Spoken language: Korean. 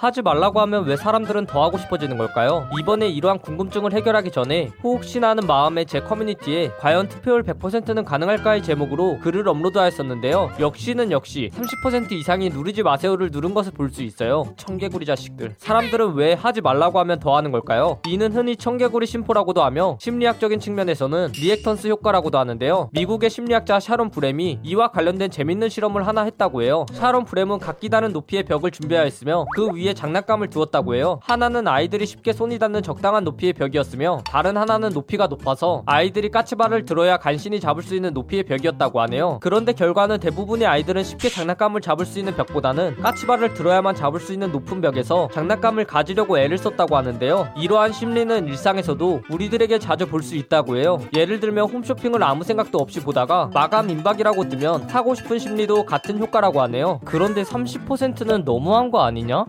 하지 말라고 하면 왜 사람들은 더 하고 싶어지는 걸까요? 이번에 이러한 궁금증을 해결하기 전에 혹시나 하는 마음에 제 커뮤니티에 과연 투표율 100%는 가능할까의 제목으로 글을 업로드하였었는데요. 역시는 역시 30% 이상이 누르지 마세요를 누른 것을 볼 수 있어요. 청개구리 자식들. 사람들은 왜 하지 말라고 하면 더 하는 걸까요? 이는 흔히 청개구리 심보라고도 하며 심리학적인 측면에서는 리액턴스 효과라고도 하는데요. 미국의 심리학자 샤론 브렘이 이와 관련된 재밌는 실험을 하나 했다고 해요. 샤론 브렘은 각기 다른 높이의 벽을 준비하였으며 그 위에 장난감을 두었다고 해요. 하나는 아이들이 쉽게 손이 닿는 적당한 높이의 벽이었으며 다른 하나는 높이가 높아서 아이들이 까치발을 들어야 간신히 잡을 수 있는 높이의 벽이었다고 하네요. 그런데 결과는 대부분의 아이들은 쉽게 장난감을 잡을 수 있는 벽보다는 까치발을 들어야만 잡을 수 있는 높은 벽에서 장난감을 가지려고 애를 썼다고 하는데요. 이러한 심리는 일상에서도 우리들에게 자주 볼 수 있다고 해요. 예를 들면 홈쇼핑을 아무 생각도 없이 보다가 마감 임박이라고 뜨면 사고 싶은 심리도 같은 효과라고 하네요. 그런데 30%는 너무한 거 아니냐?